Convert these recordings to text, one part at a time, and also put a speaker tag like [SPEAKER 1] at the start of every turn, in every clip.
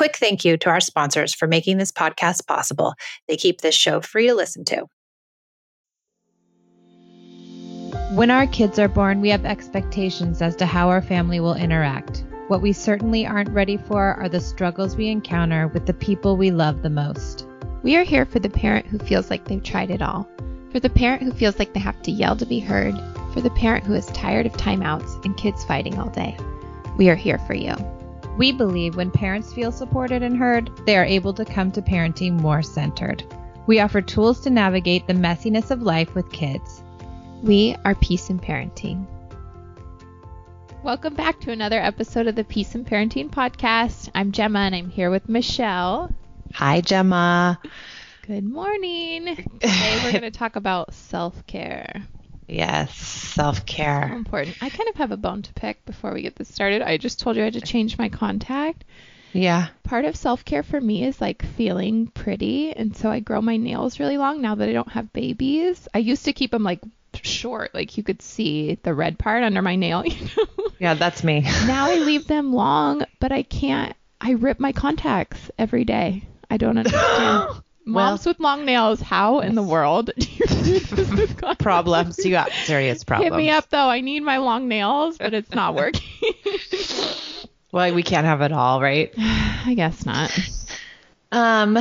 [SPEAKER 1] quick thank you to our sponsors for making this podcast possible. They keep this show free to listen to.
[SPEAKER 2] When our kids are born, we have expectations as to how our family will interact. What we certainly aren't ready for are the struggles we encounter with the people we love the most.
[SPEAKER 3] We are here for the parent who feels like they've tried it all, for the parent who feels like they have to yell to be heard, for the parent who is tired of timeouts and kids fighting all day. We are here for you.
[SPEAKER 2] We believe when parents feel supported and heard, they are able to come to parenting more centered. We offer tools to navigate the messiness of life with kids.
[SPEAKER 3] We are Peace in Parenting. Welcome back to another episode of the Peace in Parenting podcast. I'm Gemma and I'm here with Michelle.
[SPEAKER 4] Hi, Gemma.
[SPEAKER 3] Good morning. Today we're going to talk about self care.
[SPEAKER 4] Yes, self care.
[SPEAKER 3] So important. I kind of have a bone to pick before we get this started. I just told you I had to change my contact.
[SPEAKER 4] Yeah.
[SPEAKER 3] Part of self care for me is like feeling pretty. And so I grow my nails really long now that I don't have babies. I used to keep them like short, like you could see the red part under my nail. You know?
[SPEAKER 4] Yeah, that's me.
[SPEAKER 3] now I leave them long, but I can't. I rip my contacts every day. I don't understand. Moms with long nails, how in the world do you
[SPEAKER 4] problems? You got serious problems.
[SPEAKER 3] Hit me up though. I need my long nails, but it's not working.
[SPEAKER 4] well, we can't have it all, right?
[SPEAKER 3] I guess not.
[SPEAKER 4] Um,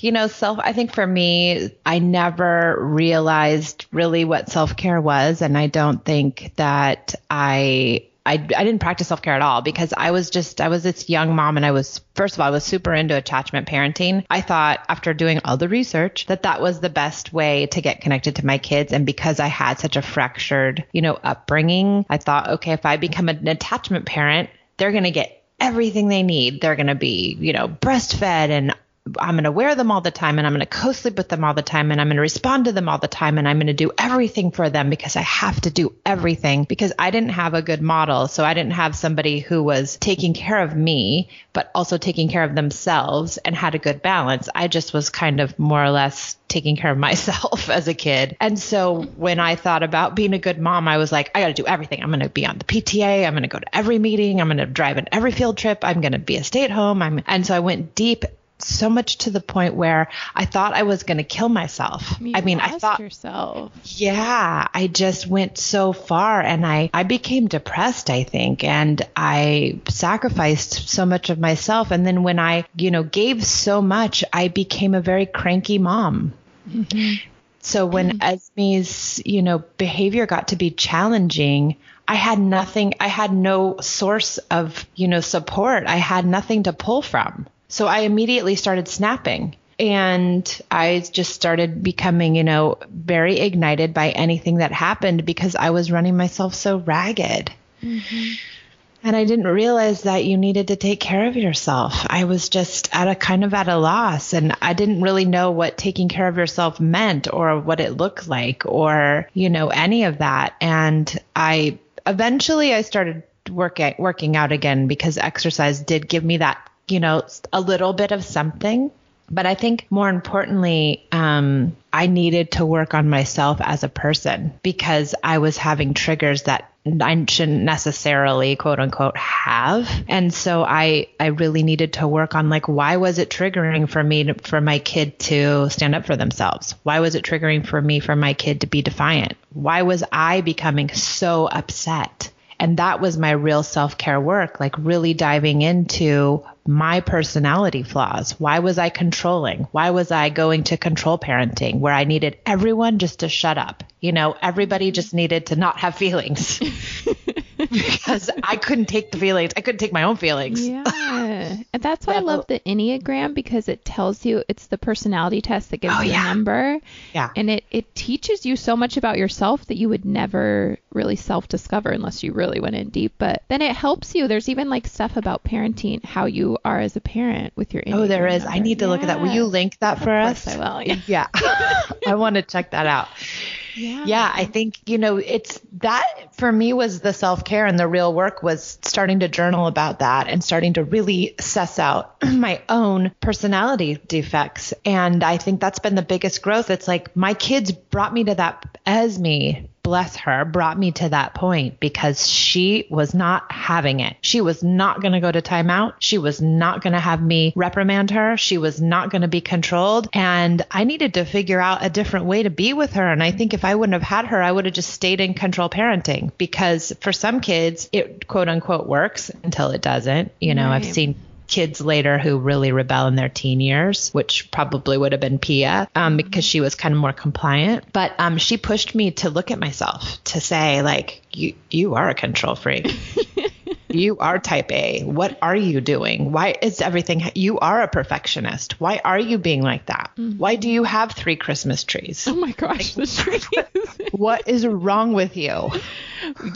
[SPEAKER 4] you know, self, I think for me, I never realized really what self care was. And I don't think that I, I, I didn't practice self care at all because I was just, I was this young mom and I was, first of all, I was super into attachment parenting. I thought after doing all the research that that was the best way to get connected to my kids. And because I had such a fractured, you know, upbringing, I thought, okay, if I become an attachment parent, they're going to get everything they need. They're going to be, you know, breastfed and I'm going to wear them all the time and I'm going to co-sleep with them all the time and I'm going to respond to them all the time and I'm going to do everything for them because I have to do everything because I didn't have a good model. So I didn't have somebody who was taking care of me, but also taking care of themselves and had a good balance. I just was kind of more or less taking care of myself as a kid. And so when I thought about being a good mom, I was like, I got to do everything. I'm going to be on the PTA. I'm going to go to every meeting. I'm going to drive in every field trip. I'm going to be a stay at home. I'm, and so I went deep so much to the point where I thought I was going to kill myself.
[SPEAKER 3] You
[SPEAKER 4] I mean,
[SPEAKER 3] I
[SPEAKER 4] thought
[SPEAKER 3] yourself.
[SPEAKER 4] Yeah, I just went so far and I I became depressed, I think, and I sacrificed so much of myself and then when I, you know, gave so much, I became a very cranky mom. Mm-hmm. So when mm-hmm. Esme's, you know, behavior got to be challenging, I had nothing, I had no source of, you know, support. I had nothing to pull from. So I immediately started snapping and I just started becoming, you know, very ignited by anything that happened because I was running myself so ragged. Mm-hmm. And I didn't realize that you needed to take care of yourself. I was just at a kind of at a loss and I didn't really know what taking care of yourself meant or what it looked like or, you know, any of that. And I eventually I started working working out again because exercise did give me that you know, a little bit of something. But I think more importantly, um, I needed to work on myself as a person because I was having triggers that I shouldn't necessarily quote unquote have. And so I, I really needed to work on like, why was it triggering for me to, for my kid to stand up for themselves? Why was it triggering for me for my kid to be defiant? Why was I becoming so upset? And that was my real self care work, like really diving into my personality flaws. Why was I controlling? Why was I going to control parenting where I needed everyone just to shut up? You know, everybody just needed to not have feelings. because I couldn't take the feelings. I couldn't take my own feelings.
[SPEAKER 3] Yeah. And that's why I love the Enneagram because it tells you it's the personality test that gives oh, you yeah. a number.
[SPEAKER 4] Yeah.
[SPEAKER 3] And it, it teaches you so much about yourself that you would never really self discover unless you really went in deep. But then it helps you. There's even like stuff about parenting, how you are as a parent with your Enneagram
[SPEAKER 4] Oh, there is.
[SPEAKER 3] Number.
[SPEAKER 4] I need to
[SPEAKER 3] yeah.
[SPEAKER 4] look at that. Will you link that for
[SPEAKER 3] of
[SPEAKER 4] us?
[SPEAKER 3] I will. Yeah.
[SPEAKER 4] Yeah. I want to check that out.
[SPEAKER 3] Yeah.
[SPEAKER 4] I think, you know, it's that for me was the self care and the real work was starting to journal about that and starting to really suss out my own personality defects. And I think that's been the biggest growth. It's like my kids brought me to that Esme bless her, brought me to that point because she was not having it. She was not going to go to timeout. She was not going to have me reprimand her. She was not going to be controlled. And I needed to figure out a different way to be with her. And I think if I wouldn't have had her, I would have just stayed in control parenting because for some kids, it quote unquote works until it doesn't. You know, I've seen kids later who really rebel in their teen years, which probably would have been Pia um, because she was kind of more compliant. But um, she pushed me to look at myself to say, like, you you are a control freak. you are type A. What are you doing? Why is everything? You are a perfectionist. Why are you being like that? Mm-hmm. Why do you have three Christmas trees?
[SPEAKER 3] Oh my gosh, the trees.
[SPEAKER 4] what is wrong with you?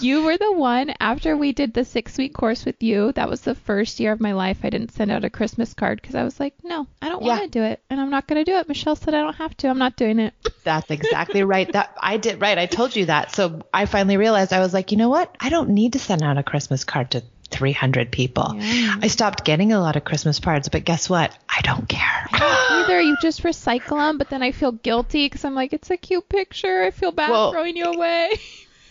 [SPEAKER 3] you were the one after we did the six week course with you. That was the first year of my life I didn't send out a Christmas card because I was like, no, I don't want to do it, and I'm not going to do it. Michelle said I don't have to. I'm not doing it.
[SPEAKER 4] That's exactly right. That I did right. I told you that. So I finally realized I was like, you know what? I don't need to send out a Christmas card to 300 people.
[SPEAKER 3] Yeah.
[SPEAKER 4] I stopped getting a lot of Christmas cards, but guess what? I don't care.
[SPEAKER 3] Either you just recycle them, but then I feel guilty because I'm like, it's a cute picture. I feel bad
[SPEAKER 4] Well-
[SPEAKER 3] throwing you away.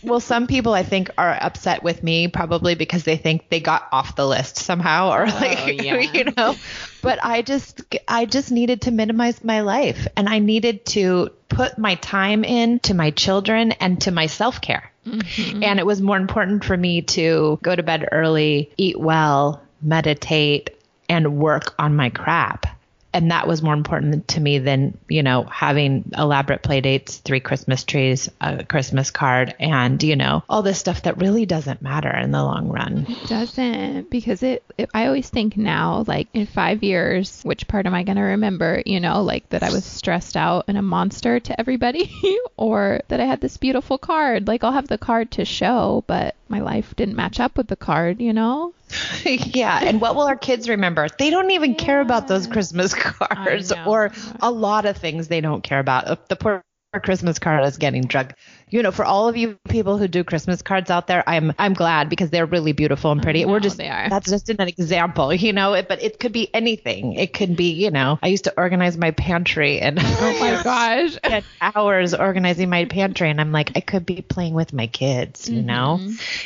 [SPEAKER 4] Well, some people I think are upset with me probably because they think they got off the list somehow or oh, like
[SPEAKER 3] yeah.
[SPEAKER 4] you know. But I just I just needed to minimize my life and I needed to put my time in to my children and to my self-care. Mm-hmm. And it was more important for me to go to bed early, eat well, meditate and work on my crap. And that was more important to me than, you know, having elaborate play dates, three Christmas trees, a Christmas card, and, you know, all this stuff that really doesn't matter in the long run.
[SPEAKER 3] It doesn't because it, it I always think now like in 5 years which part am I going to remember? You know like that I was stressed out and a monster to everybody or that I had this beautiful card. Like I'll have the card to show but my life didn't match up with the card you know
[SPEAKER 4] yeah. And what will our kids remember? They don't even care about those Christmas cards or a lot of things they don't care about. The poor Christmas card is getting drug. You know, for all of you people who do Christmas cards out there, I'm I'm glad because they're really beautiful and pretty.
[SPEAKER 3] know,
[SPEAKER 4] We're just
[SPEAKER 3] they are.
[SPEAKER 4] that's just an example, you know. It, but it could be anything. It could be, you know, I used to organize my pantry and
[SPEAKER 3] oh my gosh
[SPEAKER 4] spent hours organizing my pantry and I'm like I could be playing with my kids, you mm-hmm. know.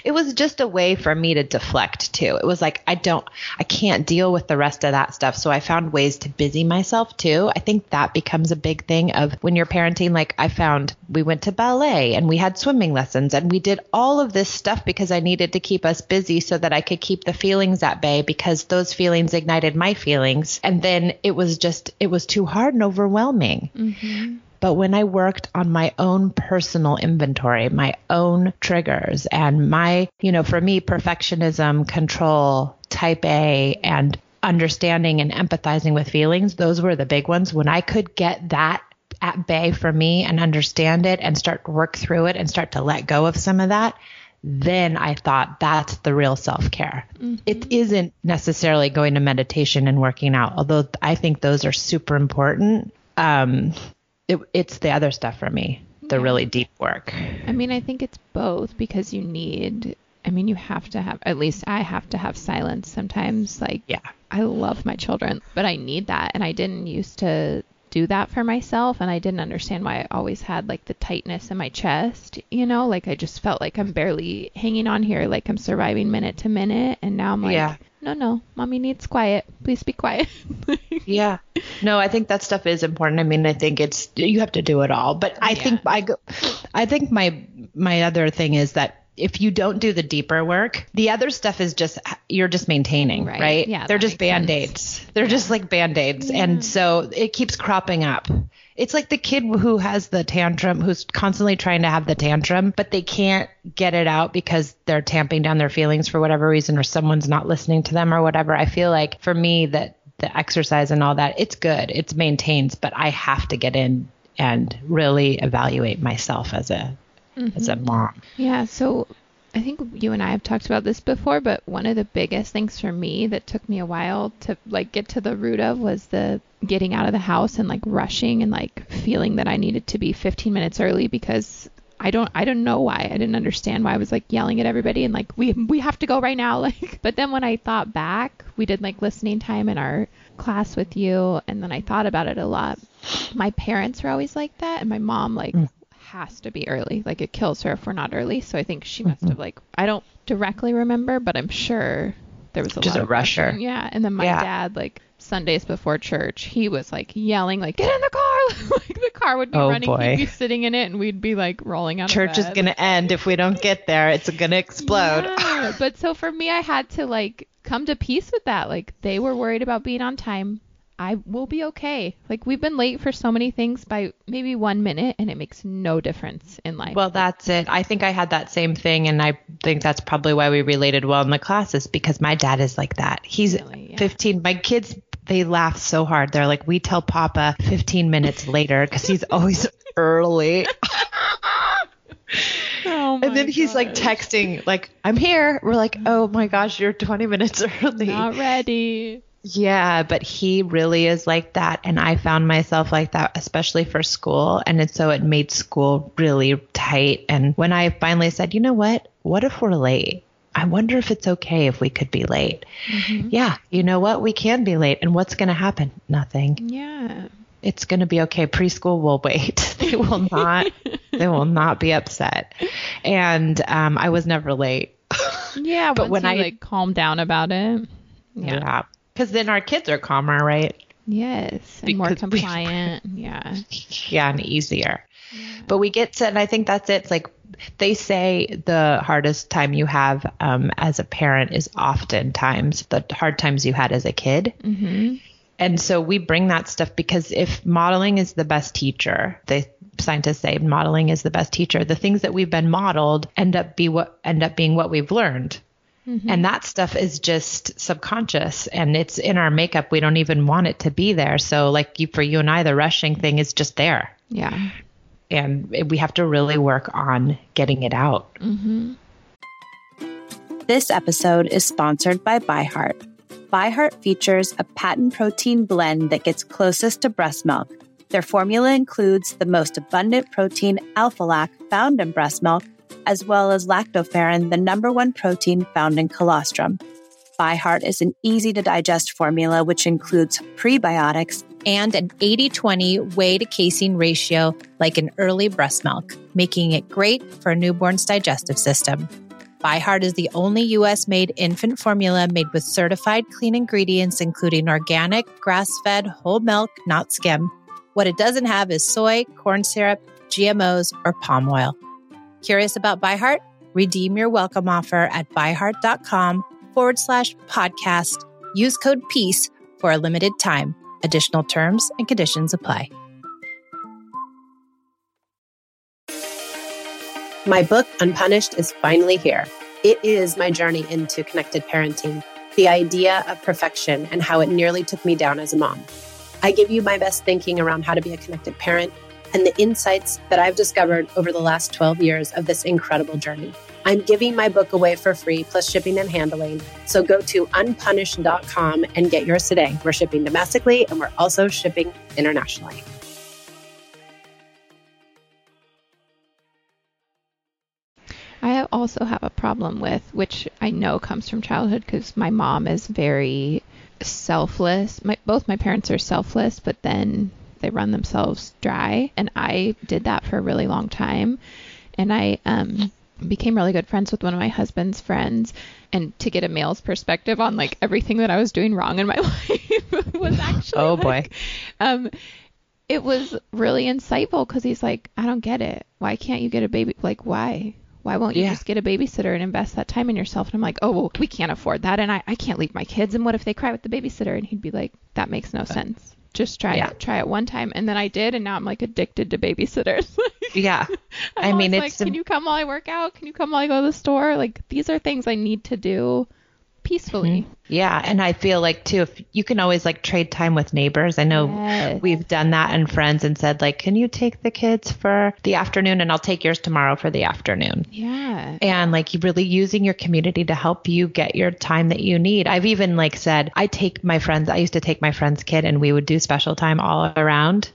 [SPEAKER 4] It was just a way for me to deflect too. It was like I don't I can't deal with the rest of that stuff, so I found ways to busy myself too. I think that becomes a big thing of when you're parenting like I found we went to ballet and we had swimming lessons and we did all of this stuff because I needed to keep us busy so that I could keep the feelings at bay because those feelings ignited my feelings and then it was just it was too hard and overwhelming. Mm-hmm. But when I worked on my own personal inventory, my own triggers, and my, you know, for me, perfectionism, control, type A, and understanding and empathizing with feelings, those were the big ones. When I could get that at bay for me and understand it and start to work through it and start to let go of some of that, then I thought that's the real self care. It isn't necessarily going to meditation and working out, although I think those are super important. Um, it, it's the other stuff for me, the really deep work.
[SPEAKER 3] I mean, I think it's both because you need. I mean, you have to have. At least I have to have silence sometimes. Like,
[SPEAKER 4] Yeah.
[SPEAKER 3] I love my children, but I need that, and I didn't used to do that for myself, and I didn't understand why I always had like the tightness in my chest. You know, like I just felt like I'm barely hanging on here, like I'm surviving minute to minute, and now I'm like,
[SPEAKER 4] Yeah.
[SPEAKER 3] no, no, mommy needs quiet. Please be quiet.
[SPEAKER 4] Yeah. No, I think that stuff is important. I mean, I think it's you have to do it all, but I think I go I think my my other thing is that if you don't do the deeper work, the other stuff is just you're just maintaining,
[SPEAKER 3] Right.
[SPEAKER 4] right?
[SPEAKER 3] Yeah,
[SPEAKER 4] They're just band-aids. They're just like band-aids. And so it keeps cropping up. It's like the kid who has the tantrum, who's constantly trying to have the tantrum, but they can't get it out because they're tamping down their feelings for whatever reason or someone's not listening to them or whatever. I feel like for me that the exercise and all that, it's good. It's maintains, but I have to get in and really evaluate myself as a as a mm-hmm. mom.
[SPEAKER 3] Yeah, so I think you and I have talked about this before, but one of the biggest things for me that took me a while to like get to the root of was the getting out of the house and like rushing and like feeling that I needed to be 15 minutes early because I don't I don't know why. I didn't understand why I was like yelling at everybody and like we we have to go right now like but then when I thought back, we did like listening time in our class with you and then I thought about it a lot. My parents were always like that and my mom like mm. Has to be early. Like it kills her if we're not early. So I think she must
[SPEAKER 4] Mhm.
[SPEAKER 3] have like I don't directly remember, but I'm sure there was a
[SPEAKER 4] Just
[SPEAKER 3] lot
[SPEAKER 4] a
[SPEAKER 3] rushing.
[SPEAKER 4] rusher.
[SPEAKER 3] Yeah, and then my
[SPEAKER 4] Yeah.
[SPEAKER 3] dad like Sundays before church, he was like yelling like get in the car. like the car would be
[SPEAKER 4] Oh,
[SPEAKER 3] running,
[SPEAKER 4] boy.
[SPEAKER 3] he'd be sitting in it, and we'd be like rolling out
[SPEAKER 4] Church is going to end if we don't get there. It's going to explode.
[SPEAKER 3] Yeah, but so for me, I had to like come to peace with that. Like they were worried about being on time. I will be okay. Like we've been late for so many things by maybe one minute, and it makes no difference in life.
[SPEAKER 4] Well, that's it. I think I had that same thing, and I think that's probably why we related well in the classes because my dad is like that. He's
[SPEAKER 3] Really? Yeah.
[SPEAKER 4] 15. My kids, they laugh so hard. They're like, we tell Papa 15 minutes later because he's always early.
[SPEAKER 3] oh
[SPEAKER 4] And then he's like texting, like, I'm here. We're like, oh my gosh, you're 20 minutes early.
[SPEAKER 3] not ready.
[SPEAKER 4] Yeah, but he really is like that. And I found myself like that, especially for school. And it, so it made school really tight. And when I finally said, you know what? What if we're late? I wonder if it's okay if we could be late. Yeah, you know what? We can be late. And what's going to happen? Nothing.
[SPEAKER 3] Yeah.
[SPEAKER 4] It's going to be okay. Preschool will wait. they will not. they will not be upset. And um, I was never late.
[SPEAKER 3] Yeah,
[SPEAKER 4] But when I-
[SPEAKER 3] like calm down about it. Yeah.
[SPEAKER 4] Because then our kids are calmer, right?
[SPEAKER 3] Yes. And more
[SPEAKER 4] Because we-
[SPEAKER 3] compliant. yeah.
[SPEAKER 4] yeah, and easier. But we get to, and I think that's it. It's like they say the hardest time you have um, as a parent is oftentimes the hard times you had as a kid.
[SPEAKER 3] Mhm.
[SPEAKER 4] And so we bring that stuff because if modeling is the best teacher, the scientists say modeling is the best teacher. The things that we've been modeled end up be what end up being what we've learned. And that stuff is just subconscious and it's in our makeup. We don't even want it to be there. So like you, for you and I, the rushing thing is just there
[SPEAKER 3] Yeah.
[SPEAKER 4] and we have to really work on getting it out. Mm-hmm.
[SPEAKER 1] This episode is sponsored by ByHeart. ByHeart features a patent protein blend that gets closest to breast milk. Their formula includes the most abundant protein, alpha lac, found in breast milk, as well as lactoferrin, the number one protein found in colostrum. ByHeart is an easy to digest formula which includes prebiotics and an 80 20 whey to casein ratio like in early breast milk, making it great for a newborn's digestive system. ByHeart is the only US made infant formula made with certified clean ingredients, including organic, grass fed, whole milk, not skim. What it doesn't have is soy, corn syrup, GMOs, or palm oil. Curious about ByHeart? Redeem your welcome offer at byheart.com forward slash podcast. Use code PEACE for a limited time. Additional terms and conditions apply.
[SPEAKER 5] My book, Unpunished, is finally here. It is my journey into connected parenting, the idea of perfection and how it nearly took me down as a mom. I give you my best thinking around how to be a connected parent and the insights that I've discovered over the last 12 years of this incredible journey. I'm giving my book away for free, plus shipping and handling. So go to unpunished.com and get yours today. We're shipping domestically and we're also shipping internationally.
[SPEAKER 3] I also have a problem with, which I know comes from childhood because my mom is very selfless. My, both my parents are selfless, but then they run themselves dry. And I did that for a really long time. And I um, became really good friends with one of my husband's friends. And to get a male's perspective on like everything that I was doing wrong in my life was actually
[SPEAKER 4] Oh, boy.
[SPEAKER 3] like, um, it was really insightful because he's like, I don't get it. Why can't you get a baby? Like, why? Why won't you
[SPEAKER 4] Yeah.
[SPEAKER 3] just get a babysitter and invest that time in yourself? And I'm like, oh, well, we can't afford that. And I, I can't leave my kids. And what if they cry with the babysitter? And he'd be like, that makes no sense. Just try
[SPEAKER 4] Yeah.
[SPEAKER 3] it. Try it one time. And then I did. And now I'm like addicted to babysitters.
[SPEAKER 4] Yeah.
[SPEAKER 3] I'm
[SPEAKER 4] mean, it's
[SPEAKER 3] like, can you come while I work out? Can you come while I go to the store? Like, these are things I need to do peacefully. Mm-hmm.
[SPEAKER 4] Yeah. And I feel like, too, if you can always like trade time with neighbors. I know
[SPEAKER 3] Yes.
[SPEAKER 4] we've done that and friends and said, like, can you take the kids for the afternoon and I'll take yours tomorrow for the afternoon?
[SPEAKER 3] Yeah.
[SPEAKER 4] and like really using your community to help you get your time that you need. I've even like said, I take my friends, I used to take my friend's kid and we would do special time all around.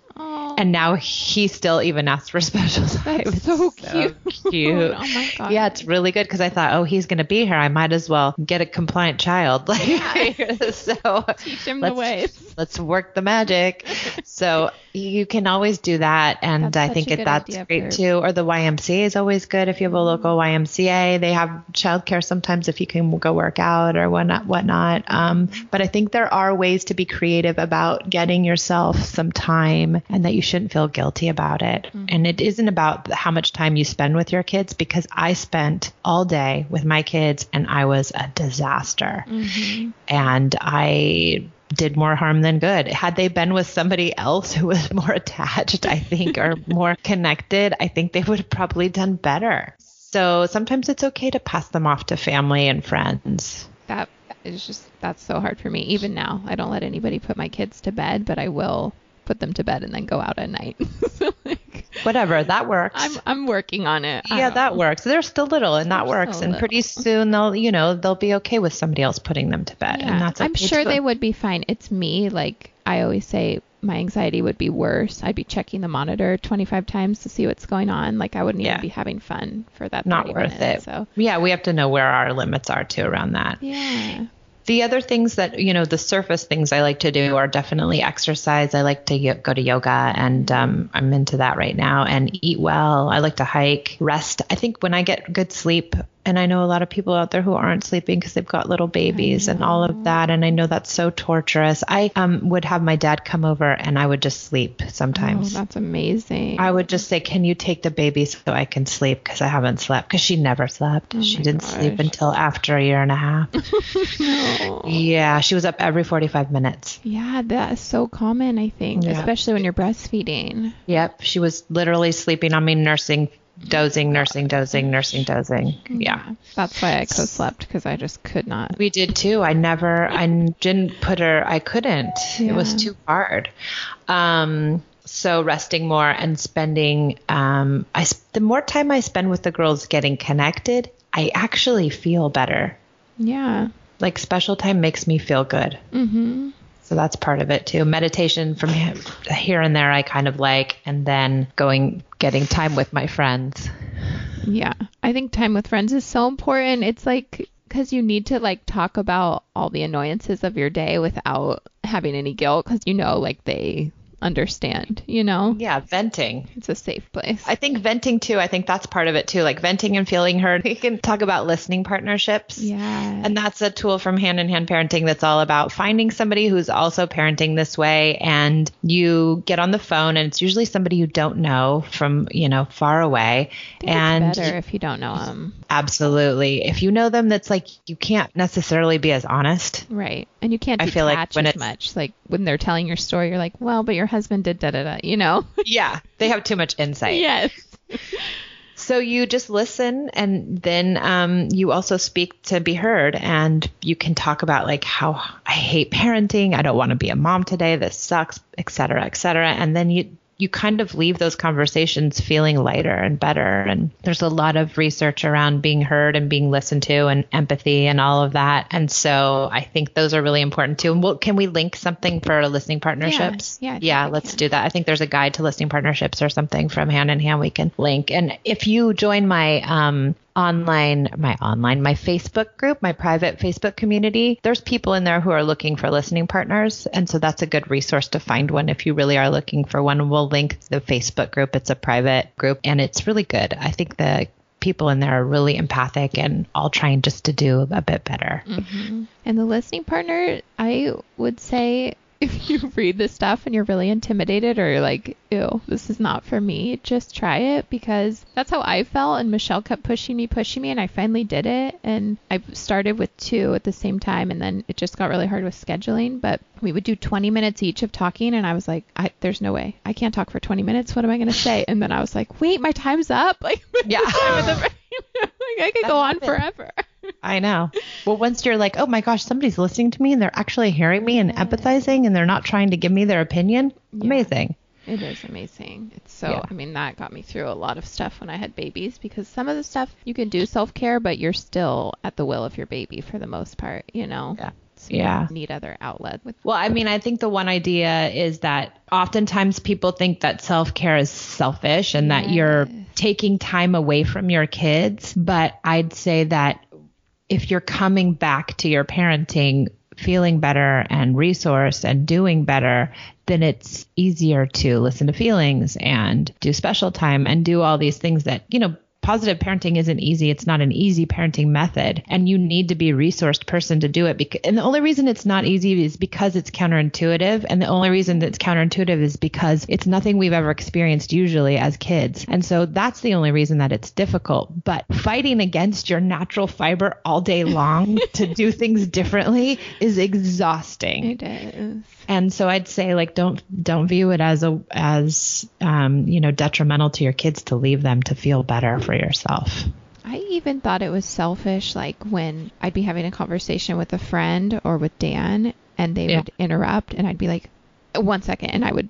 [SPEAKER 4] And now he still even asks for special time.
[SPEAKER 3] that's
[SPEAKER 4] It's
[SPEAKER 3] so cute.
[SPEAKER 4] cute.
[SPEAKER 3] oh my god.
[SPEAKER 4] Yeah, it's really good because I thought, oh, he's going to be here. I might as well get a compliant child. Like, so
[SPEAKER 3] Teach him the ways.
[SPEAKER 4] let's work the magic. so you can always do that. And
[SPEAKER 3] That's
[SPEAKER 4] I think it, that's great too. Or the YMCA is always good if you have a local YMCA. They have childcare sometimes if you can go work out or whatnot. whatnot. Um, but I think there are ways to be creative about getting yourself some time and that you shouldn't feel guilty about it. And it isn't about how much time you spend with your kids because I spent all day with my kids and I was a disaster. And I did more harm than good. Had they been with somebody else who was more attached, I think, or more connected, I think they would have probably done better. So sometimes it's okay to pass them off to family and friends.
[SPEAKER 3] That is just that's so hard for me. Even now, I don't let anybody put my kids to bed, but I will put them to bed and then go out at night. so like,
[SPEAKER 4] Whatever, that works.
[SPEAKER 3] I'm I'm working on it.
[SPEAKER 4] Yeah, that
[SPEAKER 3] um,
[SPEAKER 4] works. They're still little and that
[SPEAKER 3] They're
[SPEAKER 4] works. And pretty soon they'll, you know, they'll be okay with somebody else putting them to bed.
[SPEAKER 3] Yeah,
[SPEAKER 4] And that's
[SPEAKER 3] I'm sure they would be fine. It's me. Like I always say, my anxiety would be worse. I'd be checking the monitor 25 times to see what's going on. Like I wouldn't
[SPEAKER 4] Yeah.
[SPEAKER 3] even be having fun for that.
[SPEAKER 4] Not worth
[SPEAKER 3] minutes,
[SPEAKER 4] it.
[SPEAKER 3] So
[SPEAKER 4] Yeah, we have to know where our limits are too around that.
[SPEAKER 3] yeah,
[SPEAKER 4] The other things that, you know, the surface things I like to do are definitely exercise. I like to go to yoga and um, I'm into that right now and eat well. I like to hike, rest. I think when I get good sleep, and I know a lot of people out there who aren't sleeping because they've got little babies and all of that. And I know that's so torturous. I um, would have my dad come over and I would just sleep
[SPEAKER 3] oh,
[SPEAKER 4] sometimes.
[SPEAKER 3] that's amazing.
[SPEAKER 4] I would just say, "Can you take the baby so I can sleep?" Because I haven't slept. Because she never slept. she
[SPEAKER 3] Oh my
[SPEAKER 4] didn't sleep until after a year and a half.
[SPEAKER 3] No.
[SPEAKER 4] yeah, she was up every forty-five minutes.
[SPEAKER 3] Yeah, that is so common. I think,
[SPEAKER 4] Yeah.
[SPEAKER 3] especially when you're breastfeeding.
[SPEAKER 4] Yep, she was literally sleeping on me, nursing, dozing, nursing, dozing, nursing, dozing. Yeah.
[SPEAKER 3] That's why I co-slept because I just could not.
[SPEAKER 4] We did too. I never, I didn't put her, I couldn't. It was too hard. Um, so resting more and spending, um, I, the more time I spend with the girls getting connected, I actually feel better.
[SPEAKER 3] Yeah.
[SPEAKER 4] Like special time makes me feel good.
[SPEAKER 3] Mhm.
[SPEAKER 4] So that's part of it too. Meditation from here and there, I kind of like, and then going, getting time with my friends.
[SPEAKER 3] Yeah. I think time with friends is so important. It's like because you need to like talk about all the annoyances of your day without having any guilt because you know like they understand. You know,
[SPEAKER 4] Yeah, venting.
[SPEAKER 3] it's a safe place.
[SPEAKER 4] I think venting too. I think that's part of it too. Like venting and feeling heard. We can talk about listening partnerships.
[SPEAKER 3] yeah.
[SPEAKER 4] And that's a tool from hand in hand parenting that's all about finding somebody who's also parenting this way. And you get on the phone, and it's usually somebody you don't know from, you know, far away. And
[SPEAKER 3] it's better if you don't know them.
[SPEAKER 4] absolutely, if you know them, that's like you can't necessarily be as honest.
[SPEAKER 3] Right. And you can't
[SPEAKER 4] I feel like when
[SPEAKER 3] as much. Like when they're telling your story, you're like, well, but your husband did da da da, you know?
[SPEAKER 4] Yeah. They have too much insight.
[SPEAKER 3] yes.
[SPEAKER 4] So you just listen and then um, you also speak to be heard and you can talk about like how I hate parenting. I don't want to be a mom today. This sucks, et cetera, et cetera. And then you, you kind of leave those conversations feeling lighter and better. And there's a lot of research around being heard and being listened to and empathy and all of that. And so I think those are really important too. And well, can we link something for listening partnerships?
[SPEAKER 3] yeah, think
[SPEAKER 4] Yeah, let's do that. I think there's a guide to listening partnerships or something from Hand in Hand we can link. And if you join my um, online, my online, my Facebook group, my private Facebook community, there's people in there who are looking for listening partners. And so that's a good resource to find one if you really are looking for one. We'll link the Facebook group. It's a private group and it's really good. I think the people in there are really empathic and all trying just to do a bit better. Mm-hmm.
[SPEAKER 3] And the listening partner, I would say if you read this stuff and you're really intimidated or you're like, ew, this is not for me, just try it because that's how I felt. And Michelle kept pushing me, pushing me, and I finally did it. And I started with two at the same time, and then it just got really hard with scheduling. But we would do 20 minutes each of talking, and I was like, I, there's no way. I can't talk for 20 minutes. What am I going to say? And then I was like, wait, my time's up. Like,
[SPEAKER 4] Yeah.
[SPEAKER 3] the time of the brain. like I could
[SPEAKER 4] That
[SPEAKER 3] go on forever.
[SPEAKER 4] I know. Well, once you're like, oh my gosh, somebody's listening to me and they're actually hearing me and empathizing and they're not trying to give me their opinion, amazing.
[SPEAKER 3] It is amazing. It's so,
[SPEAKER 4] Yeah.
[SPEAKER 3] I mean, that got me through a lot of stuff when I had babies because some of the stuff you can do self care, but you're still at the will of your baby for the most part, you know?
[SPEAKER 4] Yeah.
[SPEAKER 3] So you
[SPEAKER 4] Yeah.
[SPEAKER 3] Need other outlet with.
[SPEAKER 4] Well, I mean, I think the one idea is that oftentimes people think that self care is selfish and that you're taking time away from your kids. But I'd say that if you're coming back to your parenting feeling better and resource and doing better, then it's easier to listen to feelings and do special time and do all these things that, you know, positive parenting isn't easy. It's not an easy parenting method, and you need to be a resourced person to do it. Because, and the only reason it's not easy is because it's counterintuitive, and the only reason that it's counterintuitive is because it's nothing we've ever experienced usually as kids, and so that's the only reason that it's difficult. But fighting against your natural fiber all day long to do things differently is exhausting.
[SPEAKER 3] It is.
[SPEAKER 4] And so I'd say like don't don't view it as a as um, you know detrimental to your kids to leave them to feel better for yourself.
[SPEAKER 3] I even thought it was selfish, like when I'd be having a conversation with a friend or with Dan, and they
[SPEAKER 4] Yeah.
[SPEAKER 3] would interrupt, and I'd be like, one second, and I would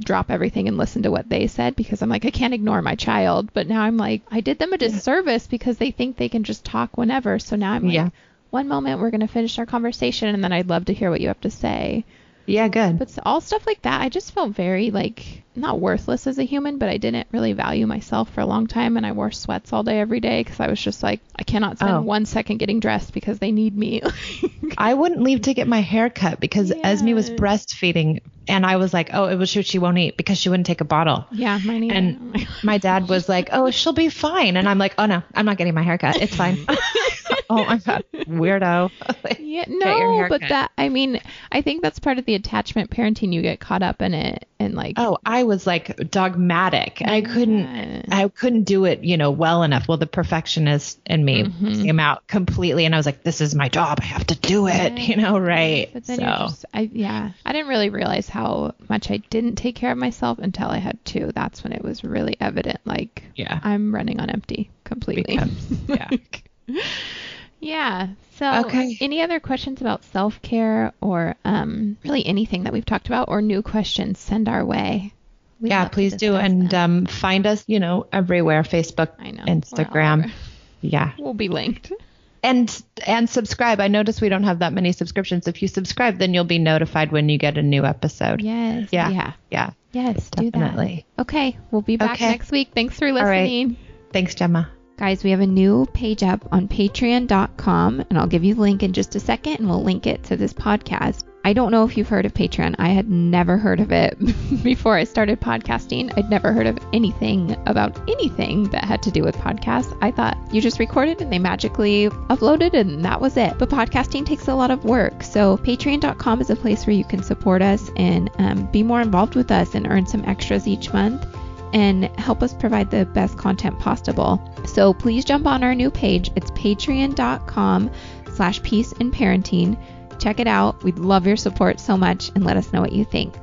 [SPEAKER 3] drop everything and listen to what they said because I'm like, I can't ignore my child. But now I'm like, I did them a disservice because they think they can just talk whenever. So now I'm like,
[SPEAKER 4] Yeah.
[SPEAKER 3] one moment, we're going to finish our conversation, and then I'd love to hear what you have to say.
[SPEAKER 4] Yeah, good.
[SPEAKER 3] But all stuff like that, I just felt very like not worthless as a human, but I didn't really value myself for a long time, and I wore sweats all day every day because I was just like, I cannot spend
[SPEAKER 4] Oh.
[SPEAKER 3] one second getting dressed because they need me.
[SPEAKER 4] I wouldn't leave to get my hair cut because Esme was
[SPEAKER 3] Yes.
[SPEAKER 4] breastfeeding and I was like, oh, it was what she won't eat because she wouldn't take a bottle.
[SPEAKER 3] yeah, mine either.
[SPEAKER 4] And my dad was like, oh, she'll be fine. And I'm like, oh, no, I'm not getting my hair cut. It's fine. oh, my God. Weirdo.
[SPEAKER 3] yeah, no, but
[SPEAKER 4] cut.
[SPEAKER 3] that I mean, I think that's part of the attachment parenting. You get caught up in it, and like,
[SPEAKER 4] oh, I was like dogmatic. I couldn't. I couldn't do it, you know, well enough. Well, the perfectionist in me
[SPEAKER 3] Mm-hmm.
[SPEAKER 4] came out completely, and I was like, "This is my job. I have to do it," you know, right?
[SPEAKER 3] But then
[SPEAKER 4] so,
[SPEAKER 3] just, I, yeah, I didn't really realize how much I didn't take care of myself until I had two. That's when it was really evident. Like,
[SPEAKER 4] yeah,
[SPEAKER 3] I'm running on empty completely.
[SPEAKER 4] Yeah.
[SPEAKER 3] yeah. So,
[SPEAKER 4] Okay.
[SPEAKER 3] any other questions about self care or um, really anything that we've talked about or new questions, send our way. We'd
[SPEAKER 4] yeah, please do, and um, find us, you know, everywhere: Facebook,
[SPEAKER 3] I know.
[SPEAKER 4] Instagram. Yeah,
[SPEAKER 3] We'll be linked.
[SPEAKER 4] and and subscribe. I notice we don't have that many subscriptions. If you subscribe, then you'll be notified when you get a new episode.
[SPEAKER 3] Yes.
[SPEAKER 4] Yeah.
[SPEAKER 3] Yeah.
[SPEAKER 4] Yeah.
[SPEAKER 3] Yes. Do that.
[SPEAKER 4] Definitely.
[SPEAKER 3] Okay. We'll be back
[SPEAKER 4] Okay.
[SPEAKER 3] next week. Thanks for listening.
[SPEAKER 4] All right.
[SPEAKER 3] listening.
[SPEAKER 4] Thanks, Gemma.
[SPEAKER 3] Guys, we have a new page up on patreon.com, and I'll give you the link in just a second, and we'll link it to this podcast. I don't know if you've heard of Patreon. I had never heard of it before I started podcasting. I'd never heard of anything about anything that had to do with podcasts. I thought you just recorded and they magically uploaded, and that was it. But podcasting takes a lot of work. So, patreon.com is a place where you can support us and um, be more involved with us and earn some extras each month and help us provide the best content possible. So please jump on our new page. It's patreon.com slash peace and parenting. Check it out. We'd love your support so much and let us know what you think.